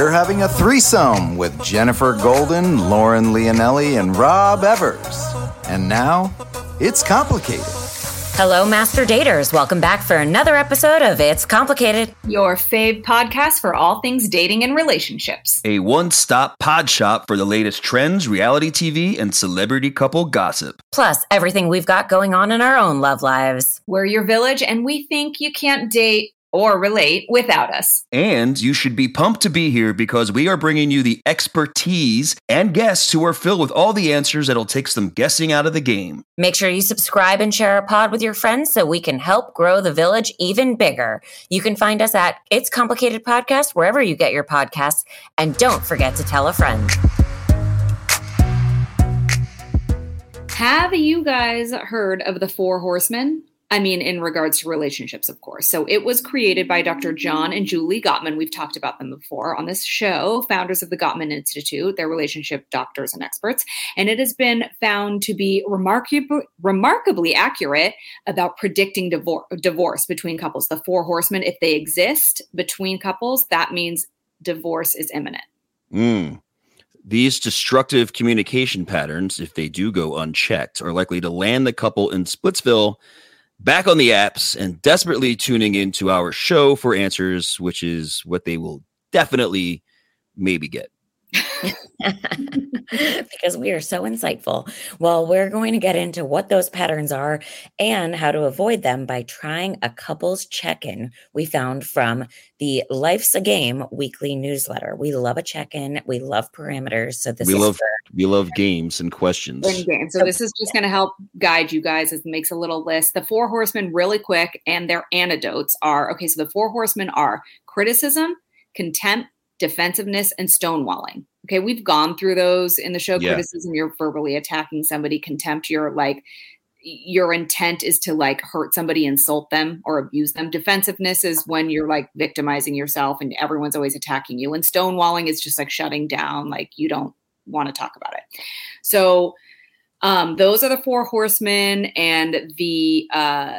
you're having a threesome with Jennifer Golden, Lauren Leonelli, and Rob Evers. And now, it's complicated. Hello, Master Daters. Welcome back for another episode of It's Complicated. Your fave podcast for all things dating and relationships. A one stop pod shop for the latest trends, reality TV, and celebrity couple gossip. Plus, everything we've got going on in our own love lives. We're your village, and we think you can't date or relate without us. And you should be pumped to be here because we are bringing you the expertise and guests who are filled with all the answers that'll take some guessing out of the game. Make sure you subscribe and share our pod with your friends so we can help grow the village even bigger. You can find us at It's Complicated Podcast wherever you get your podcasts. And don't forget to tell a friend. Have you guys heard of the Four Horsemen? I mean, in regards to relationships, of course. So it was created by Dr. John and Julie Gottman. We've talked about them before on this show, founders of the Gottman Institute, their relationship doctors and experts. And it has been found to be remarkably, remarkably accurate about predicting divor- divorce between couples. The four horsemen, if they exist between couples, that means divorce is imminent. Mm. These destructive communication patterns, if they do go unchecked, are likely to land the couple in Splitsville back on the apps and desperately tuning into our show for answers, which is what they will definitely maybe get. Because we are so insightful. Well, we're going to get into what those patterns are and how to avoid them by trying a couples check in we found from the Life's a Game weekly newsletter. We love a check in, we love parameters. So, this we is love for- we love games and questions. in game. So this is just going to help guide you guys. It makes a little list. The four horsemen, really quick, and their antidotes are okay. So the four horsemen are criticism, contempt, defensiveness, and stonewalling. Okay, we've gone through those in the show. Yeah. Criticism, you're verbally attacking somebody. Contempt, you're like your intent is to like hurt somebody, insult them, or abuse them. Defensiveness is when you're like victimizing yourself and everyone's always attacking you. And stonewalling is just like shutting down, like you don't want to talk about it. So um, those are the four horsemen, and the uh,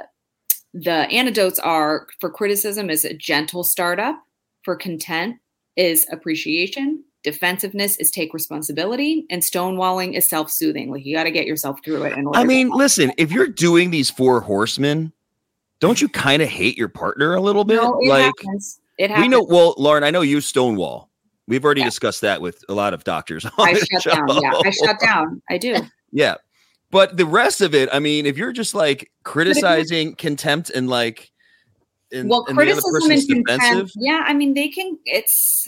the antidotes are for criticism is a gentle startup, for contempt is appreciation, defensiveness is take responsibility, and stonewalling is self soothing. Like you got to get yourself through it. I to- mean, listen, if you're doing these four horsemen, don't you kind of hate your partner a little bit? no, it like happens. It happens. we know, well, Lauren, I know you Stonewall. We've already Yeah. discussed that with a lot of doctors. I shut down. Yeah, I shut down. I do. Yeah. But the rest of it, I mean, if you're just like criticizing contempt and like, and, well and the other criticism person's and contempt yeah i mean they can it's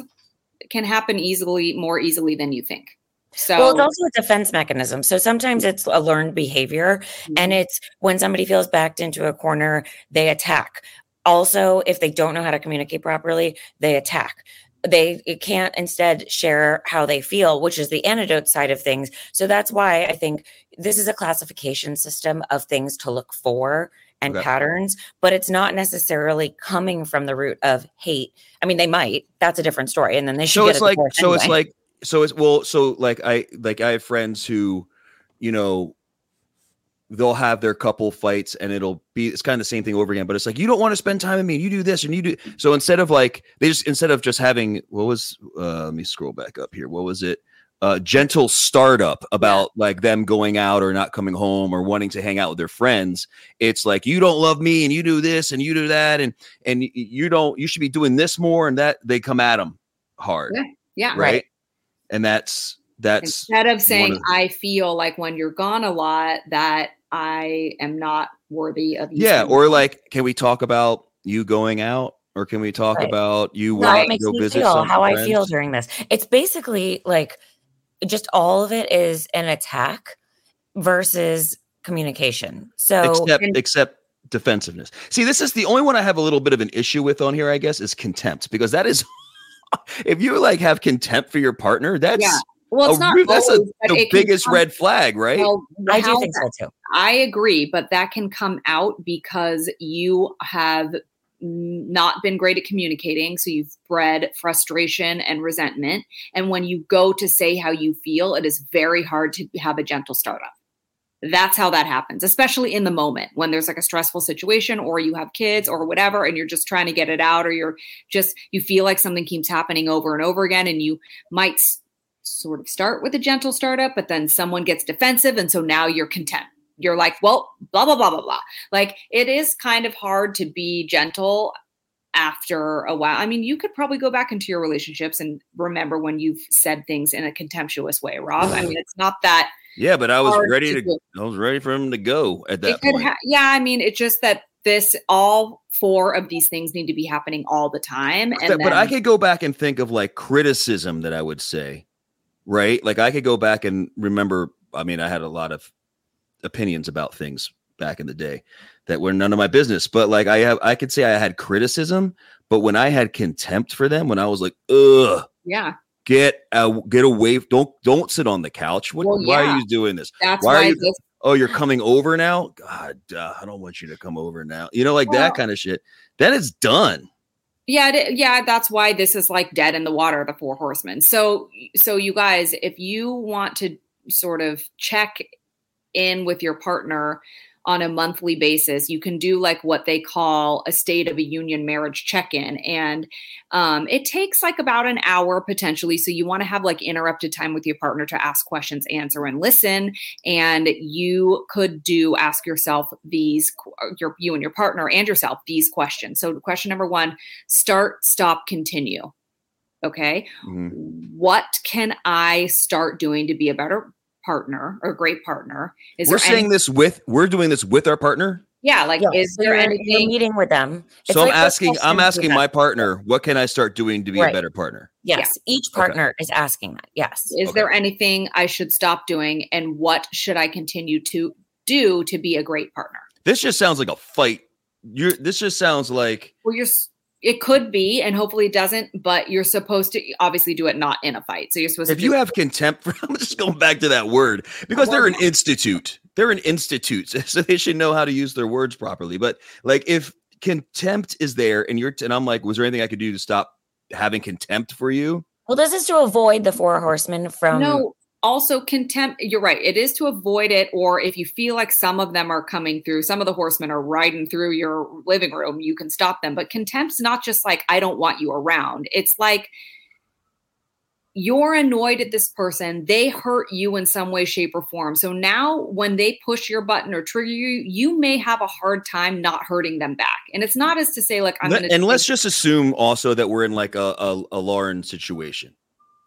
it can happen easily more easily than you think so Well, it's also a defense mechanism. So sometimes it's a learned behavior, and Mhm. it's when somebody feels backed into a corner, they attack. Also, if they don't know how to communicate properly, they attack. They it can't instead share how they feel, which is the antidote side of things. So that's why I think this is a classification system of things to look for and Okay. patterns, but it's not necessarily coming from the root of hate. I mean, they might. That's a different story, and then they should. so it's like, so it's like, so it's well, so like I like I have friends who, you know, they'll have their couple fights and it'll be it's kind of the same thing over again but it's like you don't want to spend time with me and you do this and you do so instead of like they just instead of just having what was uh let me scroll back up here what was it uh gentle startup about like them going out or not coming home or wanting to hang out with their friends. It's like you don't love me and you do this and you do that and and you don't you should be doing this more and that they come at them hard. Yeah, yeah right? and that's that's instead of saying of- i feel like when you're gone a lot that i am not worthy of you yeah or like can we talk about you going out? Or can we talk Right. about you how wanting it makes to go visit feel, some how I feel during this. It's basically like just all of it is an attack versus communication. So except And- except defensiveness see this is the only one i have a little bit of an issue with on here i guess is contempt because that is if you like have contempt for your partner that's Yeah, well it's a not re- that's a- always, but the biggest come- red flag right well, I do how think so too. I agree, but that can come out because you have n- not been great at communicating. So you've bred frustration and resentment. And when you go to say how you feel, it is very hard to have a gentle startup. That's how that happens, especially in the moment when there's like a stressful situation or you have kids or whatever and you're just trying to get it out or you're just you feel like something keeps happening over and over again and you might sort of start with a gentle startup but then someone gets defensive and so now you're content. You're like, "Well, blah blah blah blah blah." Like it is kind of hard to be gentle after a while. I mean, you could probably go back into your relationships and remember when you've said things in a contemptuous way, Rob. I mean, it's not that Yeah, but I was ready to to. I was ready for him to go at that point. ha- yeah, I mean, it's just that this all four of these things need to be happening all the time. And but, but I could go back and think of like criticism that I would say, right? Like I could go back and remember. I mean, I had a lot of opinions about things back in the day that were none of my business. But like I have, I could say I had criticism, but when I had contempt for them, when I was like, ugh, yeah, get out, get away, don't don't sit on the couch. What, Well, why are you doing this? that's Why are why, you- this Oh, you're coming over now? God, uh, I don't want you to come over now. You know, like Well- that kind of shit. Then it's done. Yeah, yeah, that's why this is like dead in the water, the four horsemen. So, so you guys, if you want to sort of check in with your partner on a monthly basis, you can do like what they call a state of a union marriage check-in, and um, it takes like about an hour potentially. So you want to have like interrupted time with your partner to ask questions, answer, and listen. And you could do ask yourself these, your you and your partner and yourself these questions. So question number one start, stop, continue. Okay. Mhm. What can I start doing to be a better partner or great partner? Is We're saying any, this with we're doing this with our partner. yeah, like, Yeah, is so there you're- you're anything? meeting with them? It's So I'm like asking, I'm asking my partner, what can I start doing to be a better partner? Yes, each Okay. partner is asking that. Yes. Is Okay. there anything I should stop doing? And what should I continue to do to be a great partner? This just sounds like a fight. You're this just sounds like Well, you're, s- it could be, and hopefully it doesn't, but you're supposed to obviously do it not in a fight. So you're supposed if to If you just- have contempt for I'm just going back to that word because they're an institute. They're an institute, so they should know how to use their words properly. But like if contempt is there and you're and I'm like, was there anything I could do to stop having contempt for you? Well, this is to avoid the four horsemen from no also contempt you're right it is to avoid it or if you feel like some of them are coming through some of the horsemen are riding through your living room you can stop them. But contempt's not just like i don't want you around. It's like you're annoyed at this person they hurt you in some way shape or form. So now when they push your button or trigger you you may have a hard time not hurting them back. And it's not as to say like i'm Let- and let's just assume also that we're in like a, a, a Lauren situation,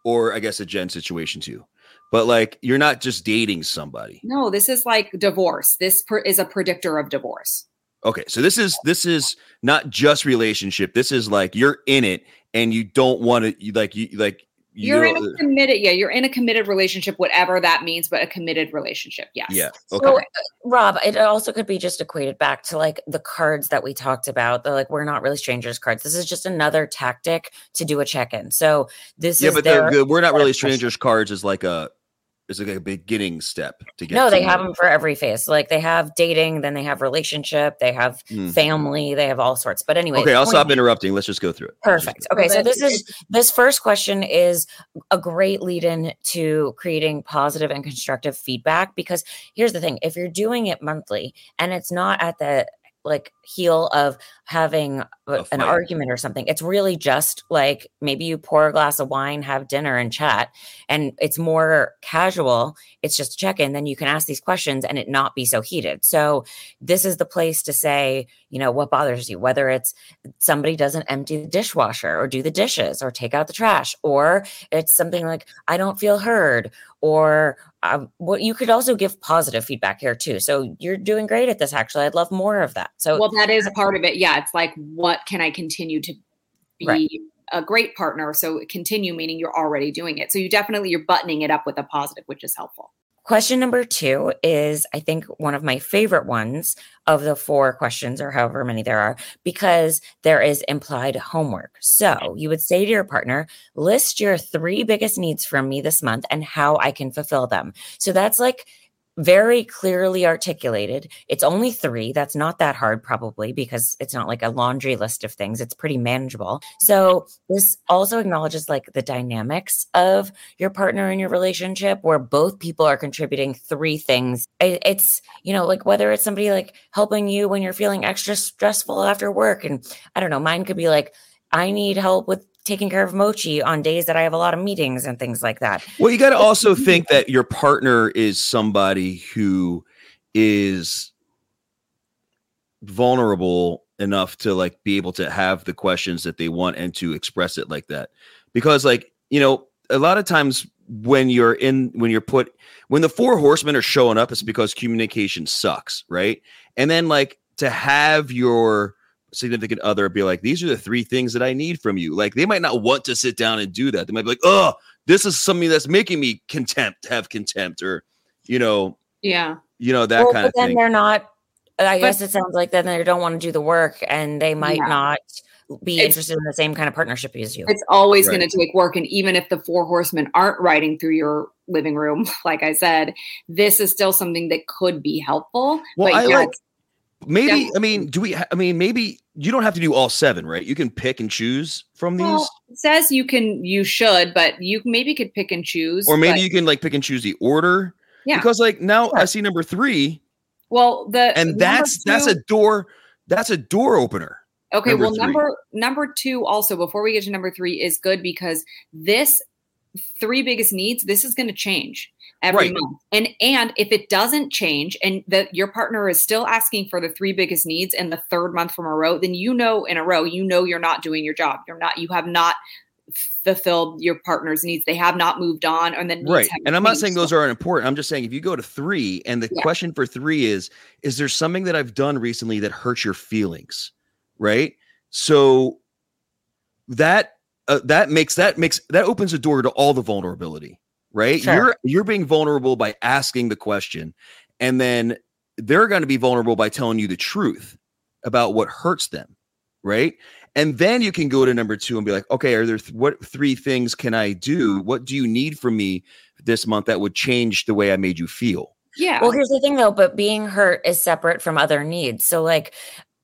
or I guess a Jen situation too. But like you're not just dating somebody. no this is like divorce this per- is a predictor of divorce Okay, so this is this is not just relationship. This is like you're in it and you don't want to you like you like you You're in a committed, yeah, you're in a committed relationship, whatever that means, but a committed relationship. Yes. yeah. Okay. uh, Rob, it also could be just equated back to like the cards that we talked about. The like we're not really strangers cards. This is just another tactic to do a check-in. So this yeah, is but their the, the we're not really strangers cards is like a is like a beginning step to get. no, they to have them for every phase. Like they have dating, then they have relationship, they have Hmm. family, they have all sorts. But anyway, Okay, the I'll stop interrupting. Let's just go through it. Perfect. go. Okay, so this is this first question is a great lead in to creating positive and constructive feedback because here's the thing, if you're doing it monthly and it's not at the like heel of having a- an argument or something. It's really just like maybe you pour a glass of wine, have dinner and chat and it's more casual. It's just a check-in then you can ask these questions and it not be so heated. So this is the place to say, you know, what bothers you, whether it's somebody doesn't empty the dishwasher or do the dishes or take out the trash or it's something like i don't feel heard or um, what you could also give positive feedback here too so you're doing great at this actually i'd love more of that so Well, that is part of it. Yeah. It's like, what can I continue to be Right. a great partner? So continue meaning you're already doing it. So you definitely you're buttoning it up with a positive, which is helpful. Question number two is i think one of my favorite ones of the four questions or however many there are because there is implied homework. So you would say to your partner list your three biggest needs from me this month and how i can fulfill them. So that's like very clearly articulated. It's only three. That's not that hard, probably, because it's not like a laundry list of things. It's pretty manageable. So, this also acknowledges like the dynamics of your partner in your relationship where both people are contributing three things. It's, you know, like whether it's somebody like helping you when you're feeling extra stressful after work. And I don't know, mine could be like, I need help with taking care of Mochi on days that I have a lot of meetings and things like that. Well, you got to also think that your partner is somebody who is vulnerable enough to like be able to have the questions that they want and to express it like that. Because like, you know, a lot of times when you're in when you're put when the four horsemen are showing up it's because communication sucks, right? And then like to have your significant other be like, these are the three things that I need from you. Like they might not want to sit down and do that. They might be like, oh, this is something that's making me contempt, have contempt, or you know, yeah, you know that well, kind of then thing. They're not. I but, guess it sounds like then they don't want to do the work, and they might yeah. not be it's, interested in the same kind of partnership as you. It's always right. going to take work, and even if the four horsemen aren't riding through your living room, like I said, this is still something that could be helpful. Well, I like maybe. I mean, do we? I mean, maybe you don't have to do all seven, right? You can pick and choose from these. Well, it says you can, you should, but you maybe could pick and choose. Or maybe but, you can like pick and choose the order. Yeah. Because like now sure. I see number three. Well, the and that's two, that's a door. That's a door opener. Okay. Number well, three. number number two also before we get to number three is good because this three biggest needs. This is going to change every right. month. And and if it doesn't change and that your partner is still asking for the three biggest needs in the third month from a row, then you know in a row, you know you're not doing your job. You're not you have not fulfilled your partner's needs. They have not moved on and then right. And I'm not saying those aren't important. I'm just saying if you go to three and the yeah. question for three is, is there something that I've done recently that hurts your feelings? Right. So that uh, that makes that makes that opens the door to all the vulnerability right? Sure. You're you're being vulnerable by asking the question, and then they're going to be vulnerable by telling you the truth about what hurts them, right? And then you can go to number two and be like, okay, are there th- what three things can I do? What do you need from me this month that would change the way I made you feel? Yeah. Well, here's the thing though, but being hurt is separate from other needs. So, like,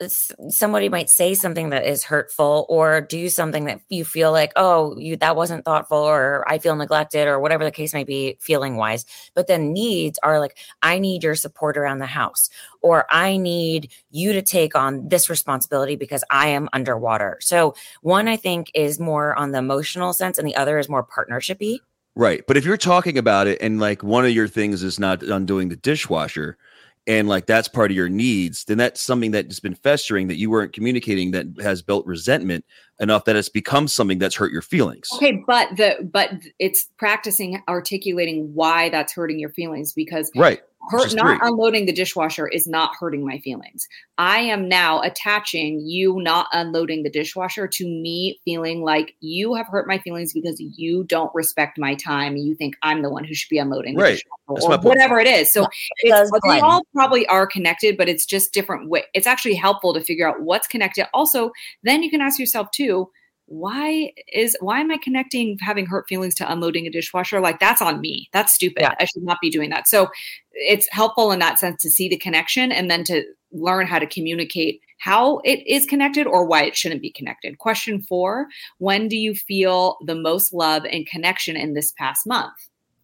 somebody might say something that is hurtful or do something that you feel like oh you that wasn't thoughtful or i feel neglected or whatever the case may be feeling wise. But then needs are like i need your support around the house or i need you to take on this responsibility because i am underwater. So one i think is more on the emotional sense and the other is more partnershipy. Right. But if you're talking about it and like one of your things is not undoing the dishwasher and like that's part of your needs, then that's something that's been festering that you weren't communicating that has built resentment enough that it's become something that's hurt your feelings. Okay, but the but it's practicing articulating why that's hurting your feelings because right hurt not unloading the dishwasher is not hurting my feelings. I am now attaching you not unloading the dishwasher to me feeling like you have hurt my feelings because you don't respect my time. You think I'm the one who should be unloading right. or whatever it is. So it's, they all probably are connected, but it's just different way. It's actually helpful to figure out what's connected. Also, then you can ask yourself too, why is why am I connecting having hurt feelings to unloading a dishwasher? Like that's on me. That's stupid. Yeah. I should not be doing that. So it's helpful in that sense to see the connection and then to learn how to communicate how it is connected or why it shouldn't be connected. Question four When do you feel the most love and connection in this past month?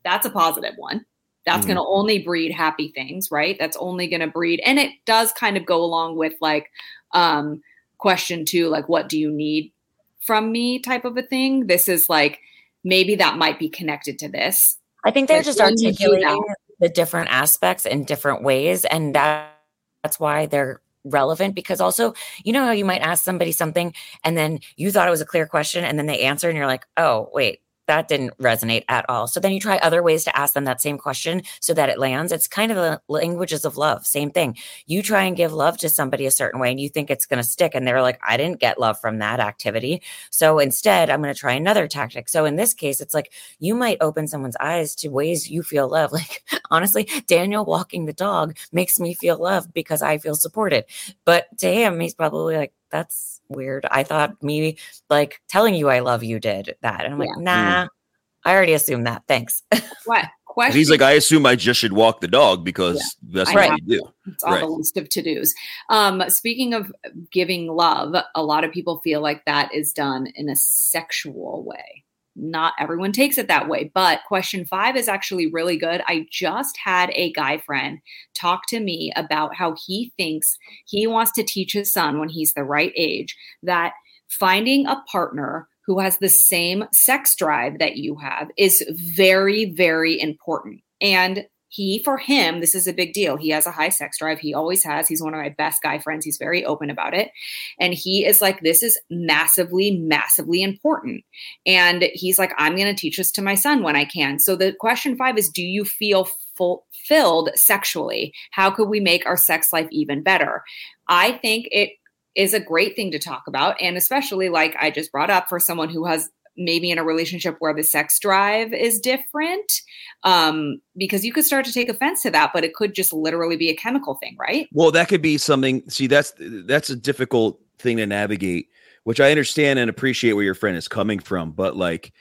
That's a positive one. That's mm-hmm. going to only breed happy things, right? That's only going to breed, and it does kind of go along with like um, question two, like, what do you need from me type of a thing? This is like, maybe that might be connected to this. I think they're just articulating the different aspects in different ways. And that, that's why they're relevant because also, you know how you might ask somebody something and then you thought it was a clear question and then they answer and you're like, oh, wait, that didn't resonate at all. So then you try other ways to ask them that same question so that it lands. It's kind of the languages of love, same thing. You try and give love to somebody a certain way and you think it's going to stick. And they're like, I didn't get love from that activity. So instead, I'm going to try another tactic. So in this case, it's like you might open someone's eyes to ways you feel love. Like, honestly, Daniel walking the dog makes me feel loved because I feel supported. But to him, he's probably like, that's weird. I thought me like telling you I love you did that. And I'm like, yeah. nah, mm. I already assumed that. Thanks. what? Question. And he's like, I assume I just should walk the dog because that's I what know. you do. It's on Right. the list of to dos. Um, speaking of giving love, a lot of people feel like that is done in a sexual way. Not everyone takes it that way, but question five is actually really good. I just had a guy friend talk to me about how he thinks he wants to teach his son when he's the right age that finding a partner who has the same sex drive that you have is very, very important. And he, for him, this is a big deal. He has a high sex drive. He always has. He's one of my best guy friends. He's very open about it. And he is like, this is massively, massively important. And he's like, I'm going to teach this to my son when I can. So the question five is Do you feel fulfilled sexually? How could we make our sex life even better? I think it is a great thing to talk about. And especially, like I just brought up, for someone who has maybe in a relationship where the sex drive is different um because you could start to take offense to that but it could just literally be a chemical thing right Well, that could be something. See, that's that's a difficult thing to navigate, which I understand and appreciate where your friend is coming from. But like,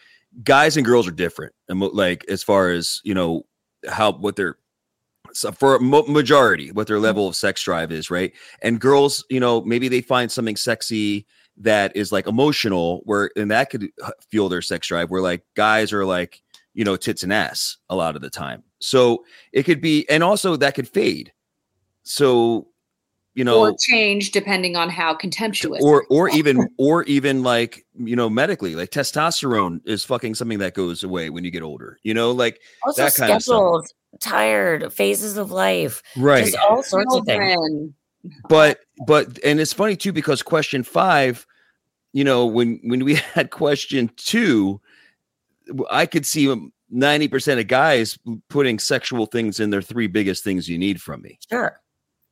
guys and girls are different, and like as far as you know how what their so for a majority what their level of sex drive is, right? And girls, you know, maybe they find something sexy that is like emotional, where and that could uh, fuel their sex drive. Where like guys are like you know tits and ass a lot of the time, so it could be, and also that could fade. So you know or change depending on how contemptuous or or even or even like you know medically like testosterone is fucking something that goes away when you get older you know like Also, that kind of stuff. tired, phases of life, right just all sorts of things. But but and it's funny too because question five you know when when we had question two i could see 90% of guys putting sexual things in their three biggest things you need from me Sure.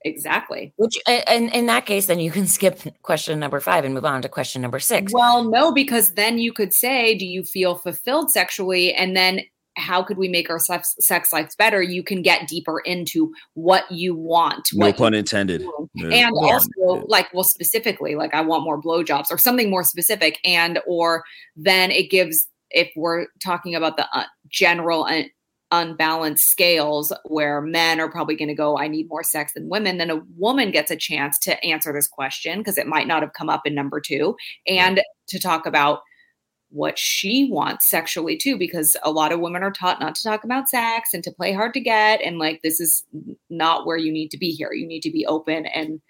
exactly Which, a- and in that case, then you can skip question number five and move on to question number six. well no because then you could say do you feel fulfilled sexually and then how could we make our sex, sex lives better you can get deeper into what you want no what pun intended. No and pun also intended. like well specifically like i want more blowjobs or something more specific and or then it gives if we're talking about the uh, general un- unbalanced scales where men are probably going to go i need more sex than women then a woman gets a chance to answer this question because it might not have come up in number two and to talk about what she wants sexually too because a lot of women are taught not to talk about sex and to play hard to get and like this is not where you need to be here you need to be open and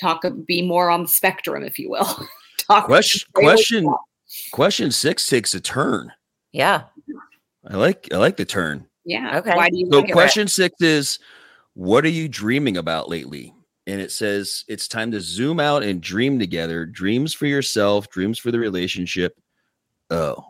talk be more on the spectrum if you will talk question Say what you question question six takes a turn yeah. i like i like the turn yeah Okay. why do you So like it? question six is what are you dreaming about lately? And it says it's time to zoom out and dream together. Dreams for yourself, dreams for the relationship. Oh,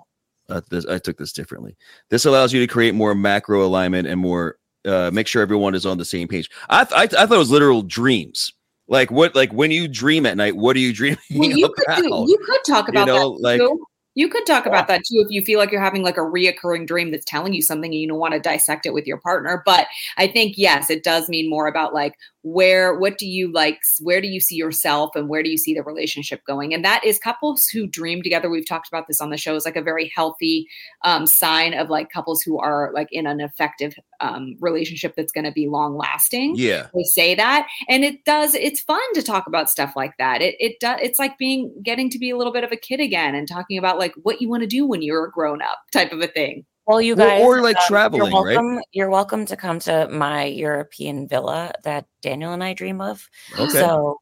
uh, this, I took this differently. This allows you to create more macro alignment and more uh, make sure everyone is on the same page. I, th- I, th- I thought it was literal dreams. Like what? Like when you dream at night, what are you dreaming well, you about? could do, you could talk about know, that like- too. You could talk about that too if you feel like you're having like a reoccurring dream that's telling you something and you don't want to dissect it with your partner. But I think yes, it does mean more about like where what do you like where do you see yourself and where do you see the relationship going? And that is couples who dream together. We've talked about this on the show. Is like a very healthy um, sign of like couples who are like in an effective um, relationship that's going to be long lasting yeah. they say that and it does it's fun to talk about stuff like that. It it does it's like being getting to be a little bit of a kid again and talking about like what you want to do when you're a grown up type of a thing Well, you Or- guys, or like um, traveling, you're right? welcome, You're welcome to come to my European villa that Daniel and I dream of. Okay. So,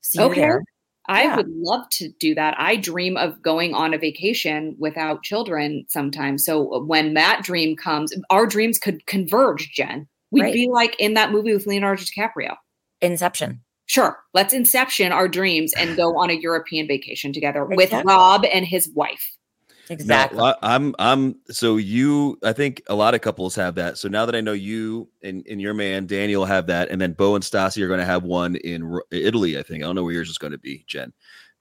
see you Okay. there. I Yeah. would love to do that. I dream of going on a vacation without children sometimes. So when that dream comes, our dreams could converge, Jen. We'd Right. be like in that movie with Leonardo DiCaprio. Inception. Sure, let's inception our dreams and go on a European vacation together with Rob and his wife. Exactly. No, I, I'm I'm so you I think a lot of couples have that. So now that I know you and, and your man Daniel have that, and then Beau and Stassi are going to have one in Italy. I think I don't know where yours is going to be, Jen.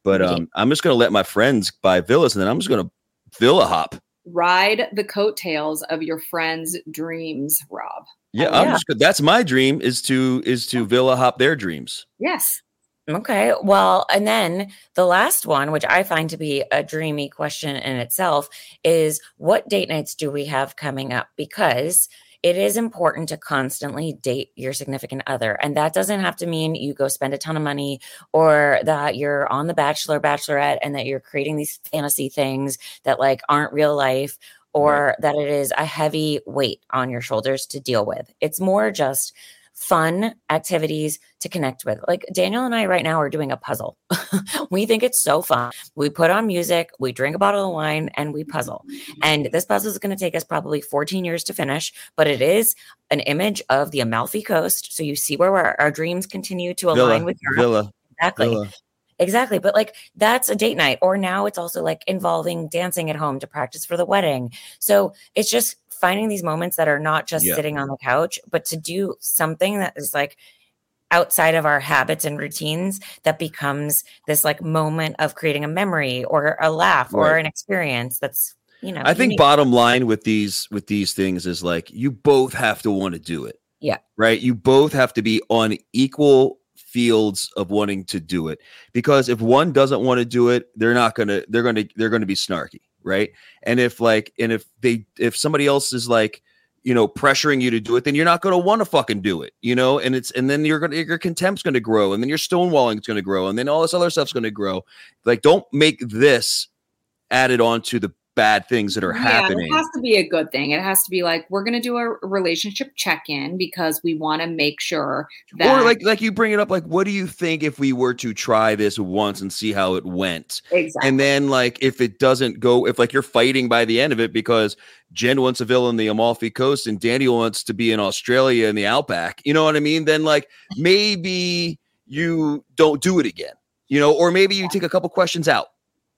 But um, I'm just going to let my friends buy villas, and then I'm just going to villa hop. Ride the coattails of your friends' dreams, Rob. Yeah, Oh, I'm yeah. just. That's my dream is to is to villa hop their dreams. Yes. Okay. Well, and then the last one, which I find to be a dreamy question in itself, is what date nights do we have coming up? Because it is important to constantly date your significant other. And that doesn't have to mean you go spend a ton of money or that you're on the bachelor, bachelorette, and that you're creating these fantasy things that like aren't real life or right. that it is a heavy weight on your shoulders to deal with. It's more just fun activities to connect with. Like Daniel and I right now are doing a puzzle. we think it's so fun. We put on music, we drink a bottle of wine, and we puzzle. And this puzzle is going to take us probably 14 years to finish, but it is an image of the Amalfi Coast. So you see where our, our dreams continue to align Villa, with Europe. Villa. Exactly. Villa. Exactly. But like that's a date night. Or now it's also like involving dancing at home to practice for the wedding. So it's just finding these moments that are not just yeah. sitting on the couch, but to do something that is like outside of our habits and routines that becomes this like moment of creating a memory or a laugh right. or an experience that's you know i think bottom line with these with these things is like you both have to want to do it. Yeah. Right? You both have to be on equal fields of wanting to do it. Because if one doesn't want to do it they're not gonna they're gonna they're gonna be snarky right? And if like and if they if somebody else is like you know pressuring you to do it then you're not going to want to fucking do it you know? And it's and then you're gonna your contempt's going to grow and then your stonewalling is going to grow and then all this other stuff's going to grow. Like don't make this added on to the bad things that are yeah, happening. It has to be a good thing. It has to be like we're going to do a relationship check-in because we want to make sure that Or like like you bring it up like what do you think if we were to try this once and see how it went? Exactly. And then like if it doesn't go if like you're fighting by the end of it because Jen wants a villa in the Amalfi Coast and Daniel wants to be in Australia in the outback. You know what I mean? Then like maybe you don't do it again. You know, or maybe you take a couple questions out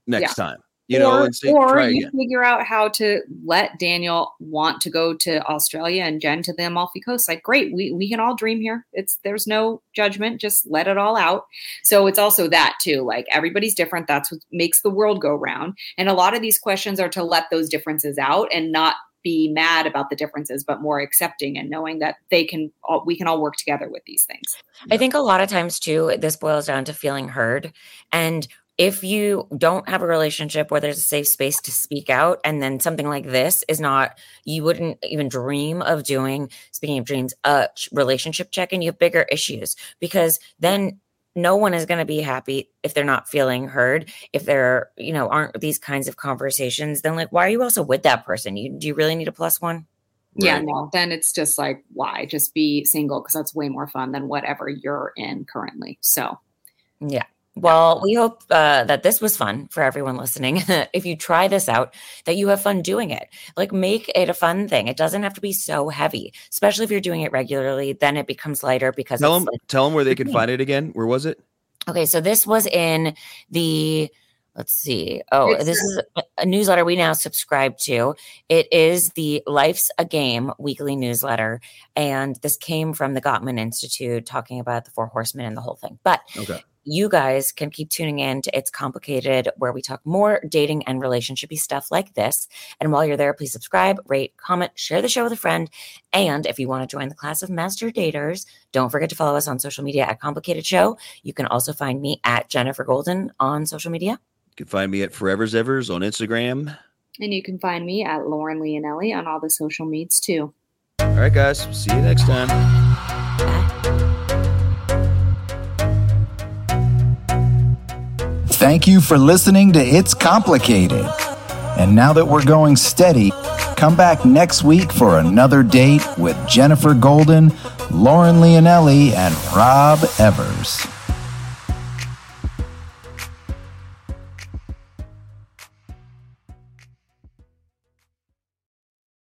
next yeah. time you know, or, say, or you again. figure out how to let Daniel want to go to Australia and Jen to the Amalfi Coast. Like, great, we we can all dream here. It's there's no judgment, just let it all out. So it's also that too. Like everybody's different. That's what makes the world go round. And a lot of these questions are to let those differences out and not be mad about the differences, but more accepting and knowing that they can all, we can all work together with these things. I think a lot of times too, this boils down to feeling heard and if you don't have a relationship where there's a safe space to speak out and then something like this is not you wouldn't even dream of doing speaking of dreams a relationship check and you have bigger issues. Because then no one is going to be happy if they're not feeling heard. If there you know aren't these kinds of conversations then like why are you also with that person? You do you really need a plus one? Yeah no then it's just like why? Just be single because that's way more fun than whatever you're in currently so. Yeah well, we hope uh, that this was fun for everyone listening. if you try this out, that you have fun doing it. Like, make it a fun thing. It doesn't have to be so heavy, especially if you're doing it regularly. Then it becomes lighter because tell them like, tell them where they can find it again. Where was it? Okay, so this was in the let's see. Oh, it's this a- is a newsletter we now subscribe to. It is the Life's a Game weekly newsletter. And this came from the Gottman Institute talking about the four horsemen and the whole thing. But okay you guys can keep tuning in to It's Complicated, where we talk more dating and relationshipy stuff like this. And while you're there, please subscribe, rate, comment, share the show with a friend. And if you want to join the class of master daters, don't forget to follow us on social media at Complicated Show. You can also find me at Jennifer Golden on social media. You can find me at Forever's Evers on Instagram. And you can find me at Lauren Leonelli on all the social medias too. All right, guys. See you next time. Thank you for listening to It's Complicated. And now that we're going steady, come back next week for another date with Jennifer Golden, Lauren Leonelli, and Rob Evers.